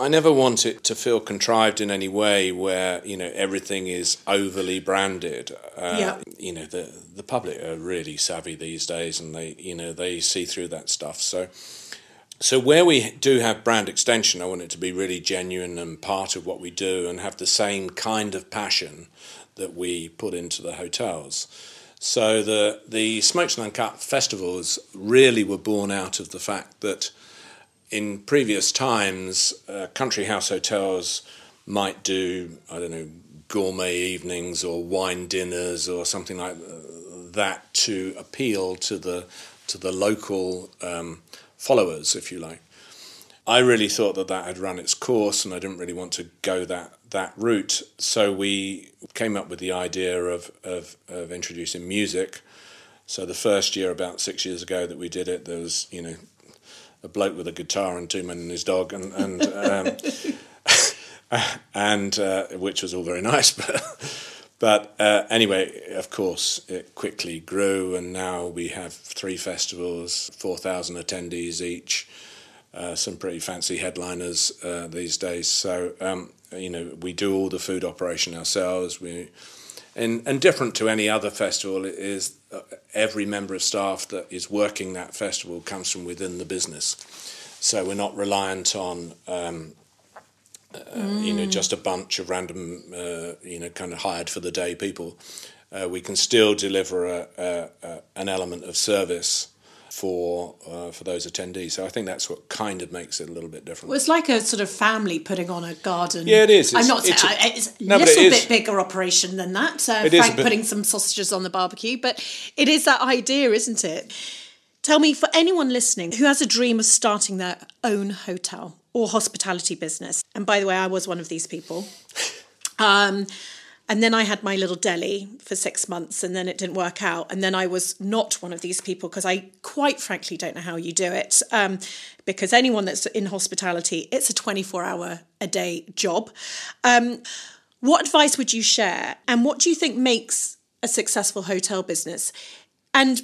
I never want it to feel contrived in any way where you know everything is overly branded. Uh, yeah. You know the the public are really savvy these days, and they you know they see through that stuff. So so where we do have brand extension, I want it to be really genuine and part of what we do, and have the same kind of passion that we put into the hotels. So the the Smoked and Uncut festivals really were born out of the fact that in previous times, uh, country house hotels might do, I don't know, gourmet evenings or wine dinners or something like that to appeal to the to the local um, followers, if you like. I really thought that that had run its course, and I didn't really want to go that that route. So we came up with the idea of of, of introducing music. So the first year, about six years ago, that we did it, there was you know a bloke with a guitar and two men and his dog, and and um, and uh, which was all very nice, but. But uh, anyway, of course, it quickly grew, and now we have three festivals, 4,000 attendees each, uh, some pretty fancy headliners uh, these days. So, um, you know, we do all the food operation ourselves. We and, and different to any other festival is every member of staff that is working that festival comes from within the business. So we're not reliant on, um, uh, mm. you know, just a bunch of random, uh, you know, kind of hired for the day people. Uh, we can still deliver a, a, a, an element of service for uh, for those attendees. So I think that's what kind of makes it a little bit different. Well, it's like a sort of family putting on a garden. Yeah, it is. It's, I'm not it's saying a, it's a no, little it bit bigger operation than that. Uh, Frank putting some sausages on the barbecue, but it is that idea, isn't it? Tell me, for anyone listening who has a dream of starting their own hotel or hospitality business, and by the way, I was one of these people. Um, and then I had my little deli for six months and then it didn't work out. And then I was not one of these people because I quite frankly don't know how you do it. Um, because anyone that's in hospitality, it's a 24 hour a day job. Um, what advice would you share? And what do you think makes a successful hotel business? And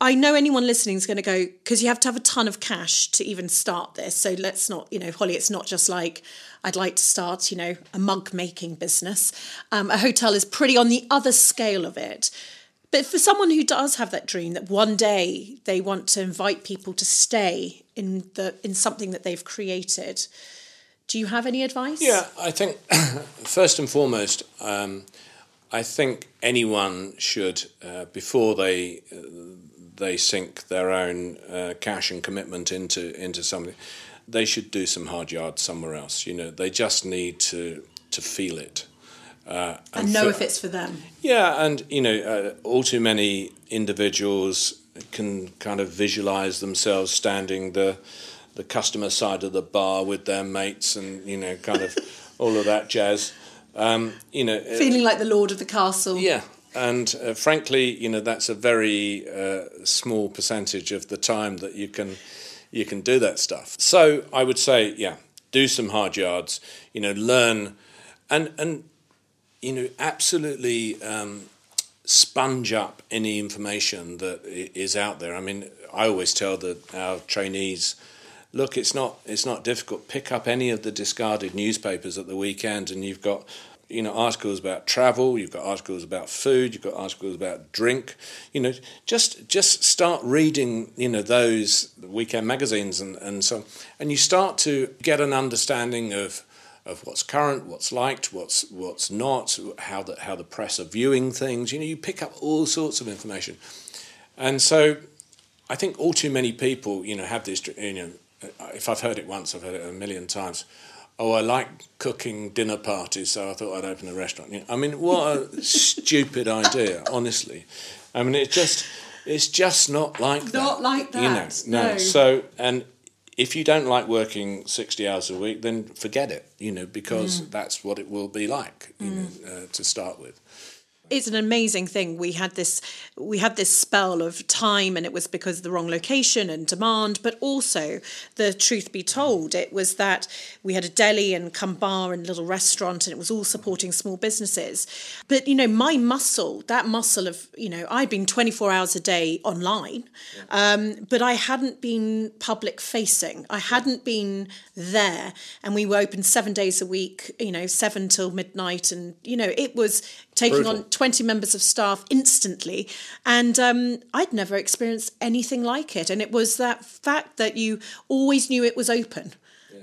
I know anyone listening is going to go because you have to have a ton of cash to even start this. So let's not, you know, Holly, it's not just like I'd like to start, you know, a mug making business. Um, a hotel is pretty on the other scale of it. But for someone who does have that dream that one day they want to invite people to stay in the in something that they've created, do you have any advice? Yeah, I think first and foremost, um, I think anyone should uh, before they. Uh, they sink their own uh, cash and commitment into into something, they should do some hard yards somewhere else. You know, they just need to to feel it. Uh, and, and, know for, if it's for them. Yeah, and you know, uh, all too many individuals can kind of visualize themselves standing the the customer side of the bar with their mates, and you know, kind of all of that jazz. Um, you know, uh, feeling like the lord of the castle. Yeah, and uh, frankly, you know that's a very uh, small percentage of the time that you can you can do that stuff. So I would say, yeah, do some hard yards. You know, learn, and and you know, absolutely um, sponge up any information that is out there. I mean, I always tell the our trainees look, it's not it's not difficult. Pick up any of the discarded newspapers at the weekend, and you've got you know articles about travel you've got articles about food you've got articles about drink you know just just start reading you know those weekend magazines and, and so on and you start to get an understanding of of what's current, what's liked, what's what's not, how the how the press are viewing things. You know, you pick up all sorts of information, and so I think all too many people, you know, have this. You know, if I've heard it once, I've heard it a million times. Oh, I like cooking dinner parties, so I thought I'd open a restaurant. You know, I mean, what a stupid idea, honestly. I mean, it just it's just not like that. Not like You know, that, no. no. So and if you don't like working 60 hours a week, then forget it, you know, because Mm. that's what it will be like, you know, uh, to start with. It's an amazing thing. We had this we had this spell of time and it was because of the wrong location and demand, but also the truth be told, it was that we had a deli and come bar and little restaurant and it was all supporting small businesses. But you know, my muscle, that muscle of, you know, I'd been 24 hours a day online, um, but I hadn't been public facing. I hadn't been there and we were open seven days a week, you know, seven till midnight and you know, it was taking Brutal. on 20 members of staff instantly. And um, I'd never experienced anything like it. And it was that fact that you always knew it was open.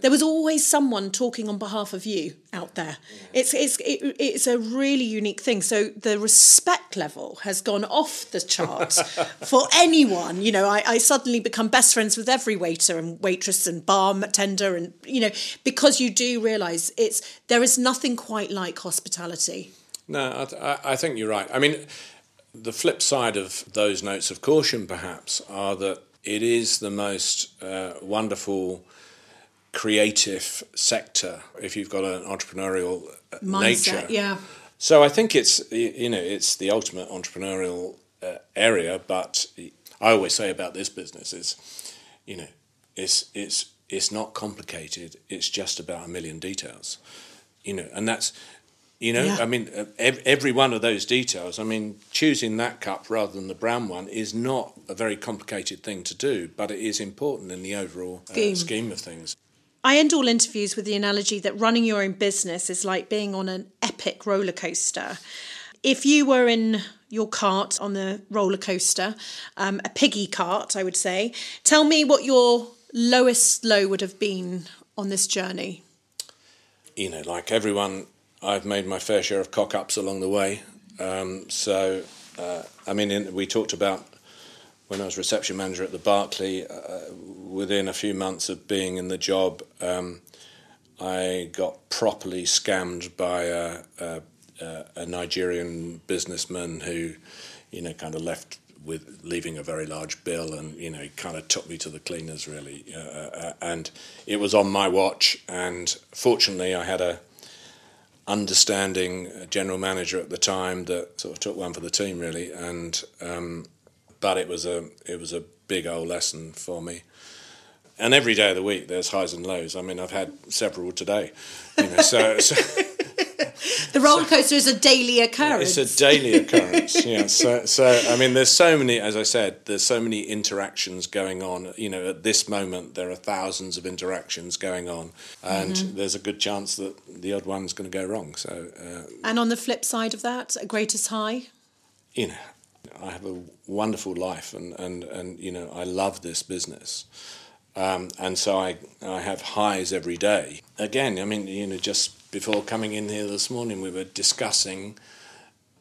There was always someone talking on behalf of you out there. It's it's it, it's a really unique thing. So the respect level has gone off the charts for anyone. You know, I, I suddenly become best friends with every waiter and waitress and bar tender, and you know, because you do realise it's there is nothing quite like hospitality. No, I, th- I I think you're right. I mean, the flip side of those notes of caution, perhaps, are that it is the most uh, wonderful creative sector if you've got an entrepreneurial uh, Mindset, nature. yeah. So I think it's you know it's the ultimate entrepreneurial uh, area. But I always say about this business is, you know, it's it's it's not complicated. It's just about a million details, you know, and that's. You know, Yeah. I mean, uh, every one of those details. I mean, choosing that cup rather than the brown one is not a very complicated thing to do, but it is important in the overall uh, Scheme. scheme of things. I end all interviews with the analogy that running your own business is like being on an epic roller coaster. If you were in your cart on the roller coaster, um, a piggy cart, I would say, tell me what your lowest low would have been on this journey. you know, like everyone, I've made my fair share of cock ups along the way. Um, so, uh, I mean, in, we talked about when I was reception manager at the Berkeley, uh, within a few months of being in the job, um, I got properly scammed by a, a, a, Nigerian businessman who, you know, kind of left with leaving a very large bill, and you know, kind of took me to the cleaners really, uh, uh, and it was on my watch. And fortunately, I had a understanding general manager at the time that sort of took one for the team really, and um, but it was a it was a big old lesson for me. And every day of the week, there's highs and lows. I mean, I've had several today. You know, so, so The roller coaster is a daily occurrence. it's a daily occurrence. yeah. So, so I mean, there's so many. As I said, there's so many interactions going on. You know, at this moment, there are thousands of interactions going on, and there's a good chance that the odd one's going to go wrong. So, uh, and on the flip side of that, a greatest high. you know, I have a wonderful life, and and and you know, I love this business. Um, and so I, I have highs every day. Again, I mean, you know, just before coming in here this morning, we were discussing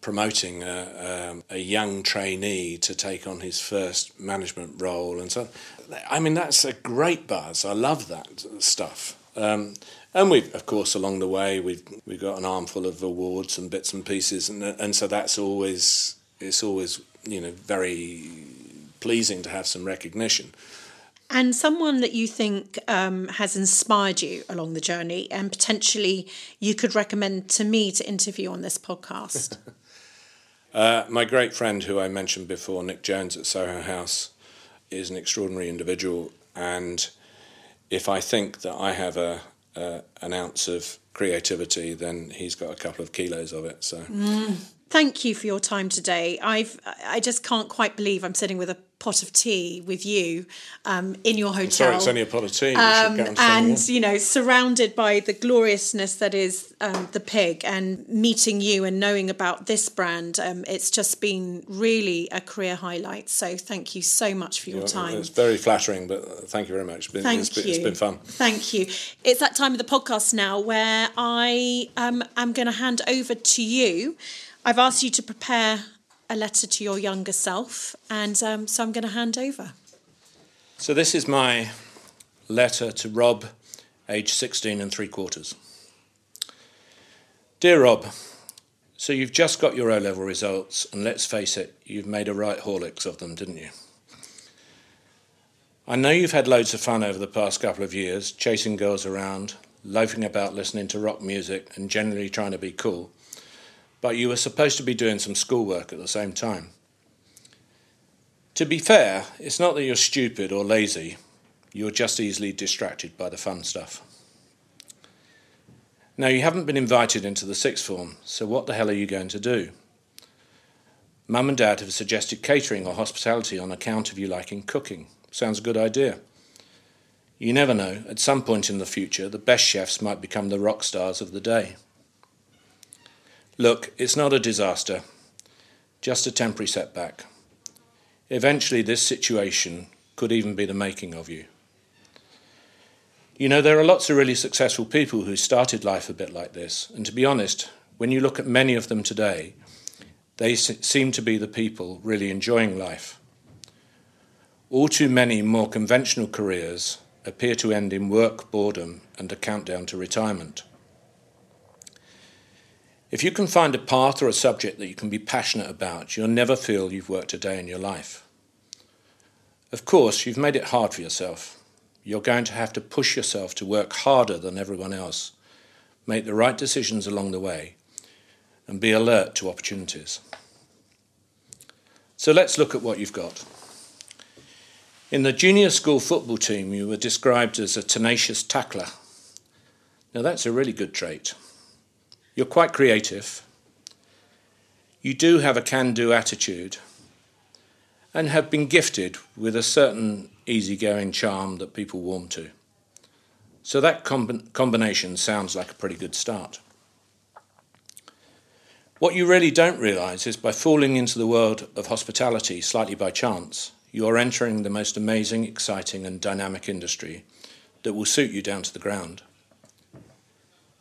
promoting a, um, a young trainee to take on his first management role, and so on. I mean, that's a great buzz. I love that stuff. Um, and we've, of course, along the way, we've we've got an armful of awards and bits and pieces, and and so that's always it's always you know very pleasing to have some recognition. And someone that you think um, has inspired you along the journey and potentially you could recommend to me to interview on this podcast. Uh, my great friend, who I mentioned before, Nick Jones at Soho House, is an extraordinary individual. And if I think that I have a, an ounce of creativity, then he's got a couple of kilos of it. So thank you for your time today. I've I just can't quite believe I'm sitting with a pot of tea with you um, in your hotel. Sorry, it's only a pot of tea. Um, and you know, surrounded by the gloriousness that is um, the pig, and meeting you and knowing about this brand, um, it's just been really a career highlight. So thank you so much for your You're, time. It's very flattering, but thank you very much. It's been, Thank it's been, you. it's been fun. Thank you. It's that time of the podcast now where I um, am going to hand over to you. I've asked you to prepare a letter to your younger self, and um, so I'm going to hand over. So this is my letter to Rob, age 16 and three quarters. Dear Rob, so you've just got your O level results, and let's face it, you've made a right Horlicks of them, didn't you? I know you've had loads of fun over the past couple of years, chasing girls around, loafing about listening to rock music, and generally trying to be cool, but you were supposed to be doing some schoolwork at the same time. To be fair, it's not that you're stupid or lazy, you're just easily distracted by the fun stuff. Now, you haven't been invited into the sixth form, so what the hell are you going to do? Mum and Dad have suggested catering or hospitality on account of you liking cooking. Sounds a good idea. You never know, at some point in the future, the best chefs might become the rock stars of the day. Look, it's not a disaster, just a temporary setback. Eventually, this situation could even be the making of you. You know, there are lots of really successful people who started life a bit like this, and to be honest, when you look at many of them today, they seem to be the people really enjoying life. All too many more conventional careers appear to end in work, boredom, and a countdown to retirement. If you can find a path or a subject that you can be passionate about, you'll never feel you've worked a day in your life. Of course, you've made it hard for yourself. You're going to have to push yourself to work harder than everyone else, make the right decisions along the way, and be alert to opportunities. So let's look at what you've got. In the junior school football team, you were described as a tenacious tackler. Now, that's a really good trait. You're quite creative. You do have a can do attitude and have been gifted with a certain easygoing charm that people warm to. So that comb- combination sounds like a pretty good start. What you really don't realise is by falling into the world of hospitality slightly by chance, you are entering the most amazing, exciting, and dynamic industry that will suit you down to the ground.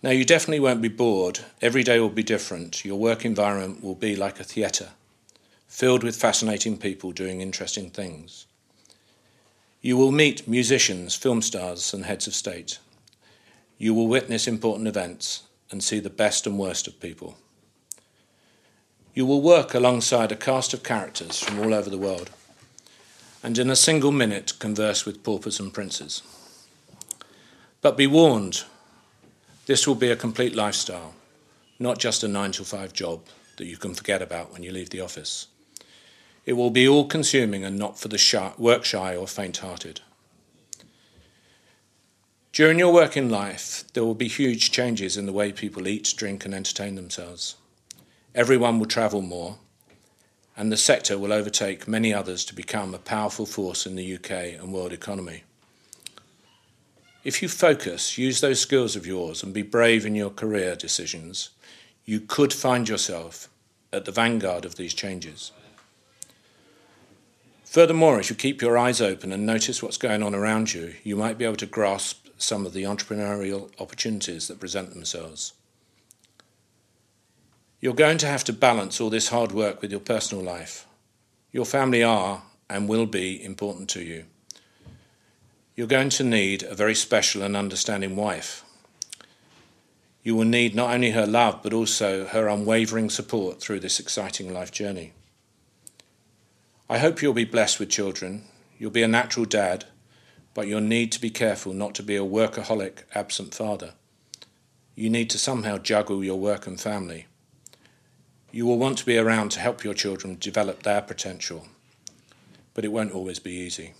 Now, you definitely won't be bored. Every day will be different. Your work environment will be like a theatre, filled with fascinating people doing interesting things. You will meet musicians, film stars, and heads of state. You will witness important events and see the best and worst of people. You will work alongside a cast of characters from all over the world, and in a single minute converse with paupers and princes. But be warned, this will be a complete lifestyle, not just a nine to five job that you can forget about when you leave the office. It will be all consuming and not for the shy, work shy or faint hearted. During your working life, there will be huge changes in the way people eat, drink, and entertain themselves. Everyone will travel more, and the sector will overtake many others to become a powerful force in the UK and world economy. If you focus, use those skills of yours, and be brave in your career decisions, you could find yourself at the vanguard of these changes. Furthermore, if you keep your eyes open and notice what's going on around you, you might be able to grasp some of the entrepreneurial opportunities that present themselves. You're going to have to balance all this hard work with your personal life. Your family are and will be important to you. You're going to need a very special and understanding wife. You will need not only her love, but also her unwavering support through this exciting life journey. I hope you'll be blessed with children. You'll be a natural dad, but you'll need to be careful not to be a workaholic, absent father. You need to somehow juggle your work and family. You will want to be around to help your children develop their potential, but it won't always be easy.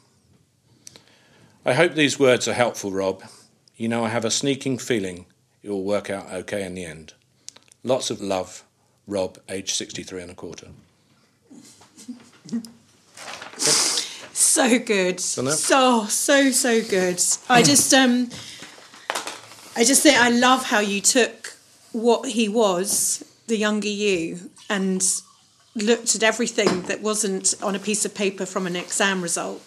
I hope these words are helpful, Rob. You know, I have a sneaking feeling it will work out okay in the end. Lots of love, Rob, age 63 and a quarter. So good. So so so good. I just um I just think I love how you took what he was, the younger you, and looked at everything that wasn't on a piece of paper from an exam result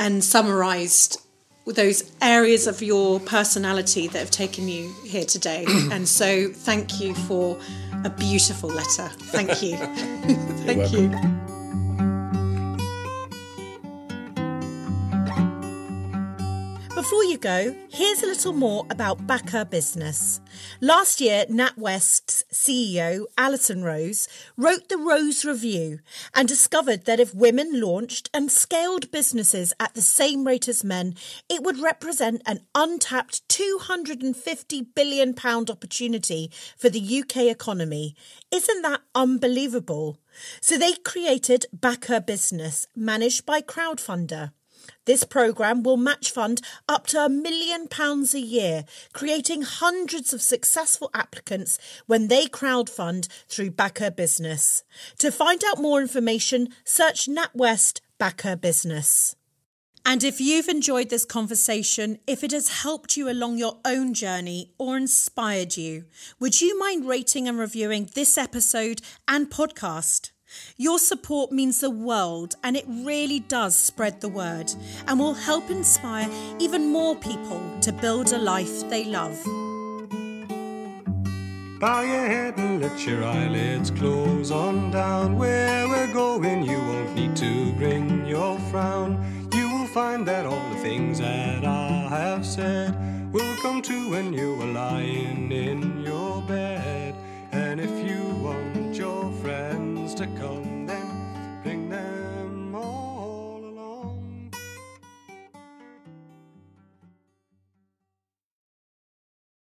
and summarized those areas of your personality that have taken you here today. and so thank you for a beautiful letter. Thank you. thank you. Before you go, here's a little more about Back Her Business. Last year, NatWest's CEO, Alison Rose, wrote the Rose Review and discovered that if women launched and scaled businesses at the same rate as men, it would represent an untapped £250 billion opportunity for the UK economy. Isn't that unbelievable? So they created Back Her Business, managed by Crowdfunder. This programme will match fund up to a million pounds a year, creating hundreds of successful applicants when they crowdfund through Back Her Business. To find out more information, search NatWest Back Her Business. And if you've enjoyed this conversation, if it has helped you along your own journey or inspired you, would you mind rating and reviewing this episode and podcast? Your support means the world and it really does spread the word and will help inspire even more people to build a life they love. Bow your head and let your eyelids close on down. Where we're going, you won't need to bring your frown. You will find that all the things that I have said will come true when you are lying in your bed. And if you to come